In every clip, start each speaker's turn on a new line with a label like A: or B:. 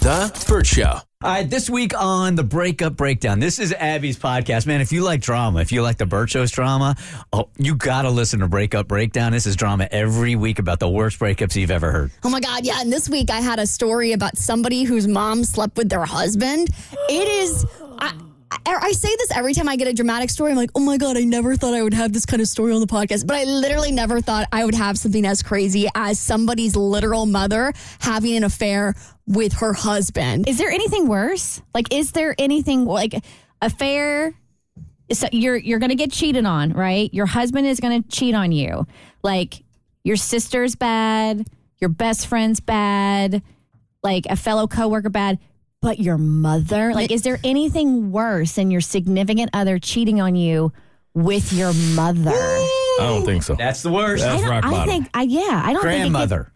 A: The Bert Show.
B: All right, this week on the Breakup Breakdown, this is Abby's podcast. Man, if you like drama, if you like the Bert Show's drama, oh, you got to listen to Breakup Breakdown. This is drama every week about the worst breakups you've ever heard.
C: Oh my God, yeah. And this week I had a story about somebody whose mom slept with their husband. It is. I, I say this every time I get a dramatic story. I'm like, oh my God, I never thought I would have this kind of story on the podcast. But I literally never thought I would have something as crazy as somebody's literal mother having an affair with her husband.
D: Is there anything worse? Like, is there anything like affair? So you're you're gonna get cheated on, right? Your husband is gonna cheat on you. Like your sister's bad, your best friend's bad, like a fellow coworker bad. But your mother, like, is there anything worse than your significant other cheating on you with your mother?
E: I don't think so.
B: That's the worst.
E: That's
D: I, don't-
E: rock
D: I
E: bottom.
D: think, I, yeah, I don't think it could-
B: Grandmother.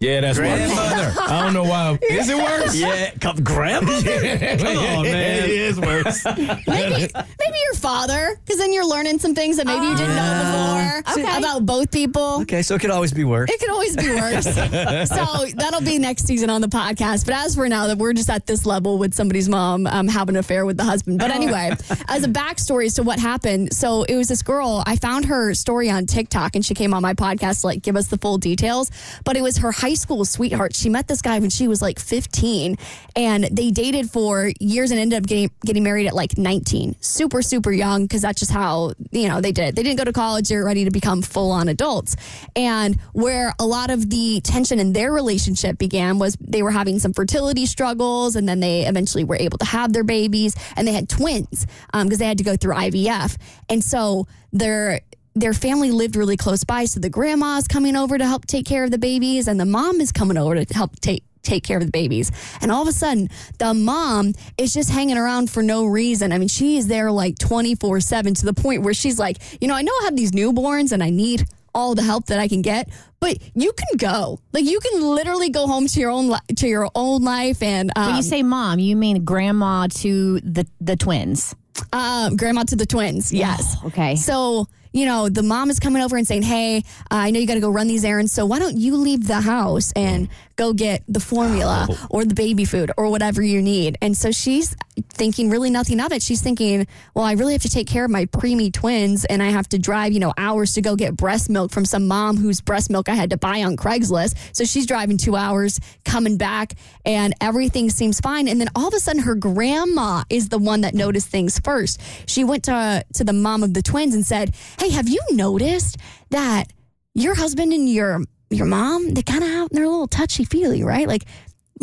E: Yeah, that's worse. I don't know why. Is it worse?
B: yeah, come, grandmother? Come on, man.
E: It is worse.
C: Maybe, maybe your father, because then you're learning some things that maybe you didn't know before
D: Okay.
C: about both people.
B: Okay, so it could always be worse.
C: It could always be worse. so that'll be next season on the podcast. But as for now, that we're just at this level with somebody's mom um, having an affair with the husband. But anyway, as a backstory as to what happened, so it was this girl. I found her story on TikTok, and she came on my podcast to like give us the full details. But it was her high school sweetheart. She met this guy when she was like 15, and they dated for years and ended up getting getting married at like 19. Super super young because that's just how you know they did. They didn't go to college. They're ready to become full on adults. And where a lot of the tension in their relationship began was they were having some fertility struggles, and then they eventually were able to have their babies, and they had twins um, because they had to go through IVF. And so their their family lived really close by, so the grandma's coming over to help take care of the babies, and the mom is coming over to help take take care of the babies. And all of a sudden, the mom is just hanging around for no reason. I mean, she is there like 24 7 to the point where she's like, you know, I know I have these newborns and I need all the help that I can get, but you can go. Like you can literally go home to your own li- to your own life and um,
D: When you say mom, you mean grandma to the the twins.
C: um, grandma to the twins. Yes.
D: okay.
C: So, you know, the mom is coming over and saying, Hey, uh, I know you got to go run these errands. So why don't you leave the house and go get the formula or the baby food or whatever you need? And so she's thinking really nothing of it. She's thinking, Well, I really have to take care of my preemie twins and I have to drive, you know, hours to go get breast milk from some mom whose breast milk I had to buy on Craigslist. So she's driving two hours, coming back, and everything seems fine. And then all of a sudden, her grandma is the one that noticed things first. She went to to the mom of the twins and said, "Hey, have you noticed that your husband and your your mom they kind of have, they're a little touchy feely, right? Like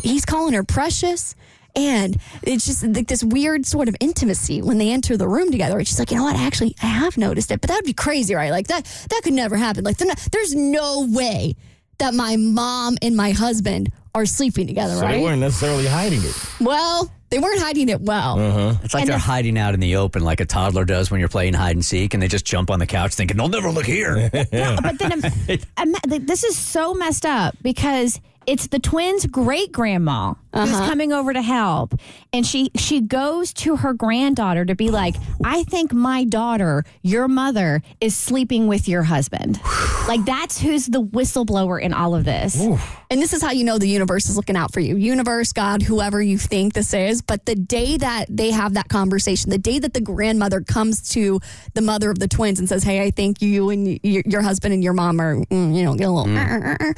C: he's calling her precious." And it's just like this weird sort of intimacy when they enter the room together. She's like, you know what? Actually, I have noticed it, but that would be crazy, right? Like that, that could never happen. Like, not- there's no way that my mom and my husband are sleeping together,
E: So
C: right?
E: they weren't necessarily hiding it.
C: Well, they weren't hiding it well.
B: It's like
C: And
B: they're
C: the-
B: hiding out in the open like a toddler does when you're playing hide and seek and they just jump on the couch thinking, they'll never look here.
D: No, but then um, um, this is so messed up because it's the twins' great grandma who's uh-huh. coming over to help, and she she goes to her granddaughter to be like, "I think my daughter, your mother, is sleeping with your husband." like that's who's the whistleblower in all of this.
C: And this is how you know the universe is looking out for you. Universe, God, whoever you think this is. But the day that they have that conversation, the day that the grandmother comes to the mother of the twins and says, Hey, I think you and your, your husband and your mom are, mm, you know, get a little. Mm. Er, er, er,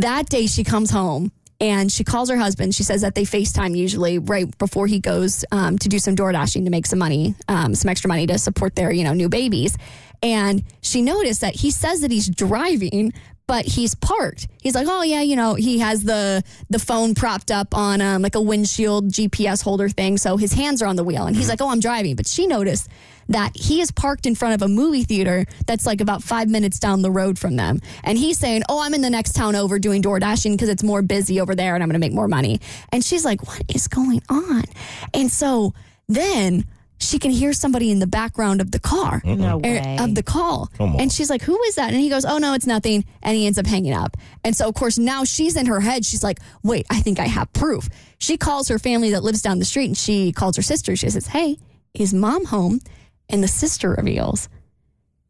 C: that day she comes home And she calls her husband. She says that they FaceTime usually right before he goes um, to do some door dashing to make some money, um, some extra money to support their, you know, new babies. And she noticed that he says that he's driving, but he's parked. He's like, oh yeah, you know, he has the the phone propped up on um, like a windshield GPS holder thing, so his hands are on the wheel. And he's like, oh, I'm driving. But she noticed that he is parked in front of a movie theater that's like about five minutes down the road from them. And he's saying, oh, I'm in the next town over doing door dashing because it's more busy over there and I'm going to make more money. And she's like, what is going on? And so then she can hear somebody in the background of the car
D: No
C: er,
D: way.
C: of the call. And she's like, Who is that? And he goes, Oh, no, it's nothing. And he ends up hanging up. And so, of course, now she's in her head. She's like, Wait, I think I have proof. She calls her family that lives down the street and she calls her sister. She says, Hey, is mom home? And the sister reveals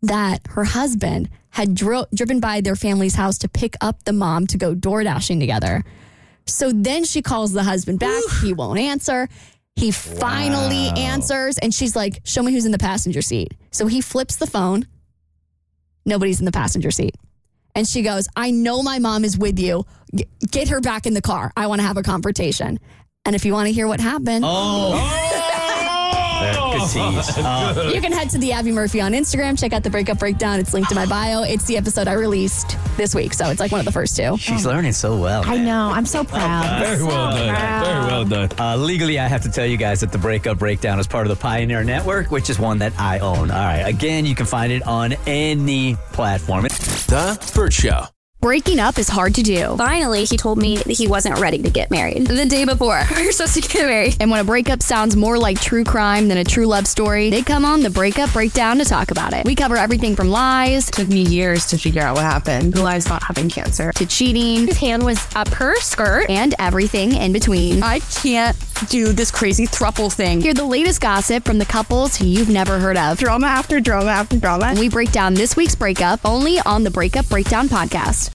C: that her husband had dro- driven by their family's house to pick up the mom to go door dashing together. So then she calls the husband back. He won't answer. He finally answers, and she's like, Show me who's in the passenger seat. So he flips the phone. Nobody's in the passenger seat. And she goes, I know my mom is with you. Get her back in the car. I want to have a confrontation. And if you want to hear what happened, oh. Oh.
B: Good tease. Uh,
C: you can head to the Abby Murphy on Instagram. Check out the breakup breakdown. It's linked in my bio. It's the episode I released this week. So it's like one of the first two.
B: she's learning so well.
D: I know. I'm so proud.
E: Very well done. Very well done.
B: Uh, legally, I have to tell you guys that the Breakup Breakdown is part of the Pioneer Network, which is one that I own. All right. Again, you can find it on any platform.
A: The Bert Show.
F: Breaking up is hard to do.
G: Finally, he told me that he wasn't ready to get married. The day before, we were supposed to get married.
F: And when a breakup sounds more like true crime than a true love story, they come on the Breakup Breakdown to talk about it. We cover everything from lies
H: took me years to figure out what happened. The lies about having cancer.
F: to cheating
G: His hand was up her skirt.
F: and everything in between.
H: I can't do this crazy thruple thing.
F: Hear the latest gossip from the couples you've never heard of.
H: Drama after drama after drama.
F: We break down this week's breakup only on the Breakup Breakdown podcast.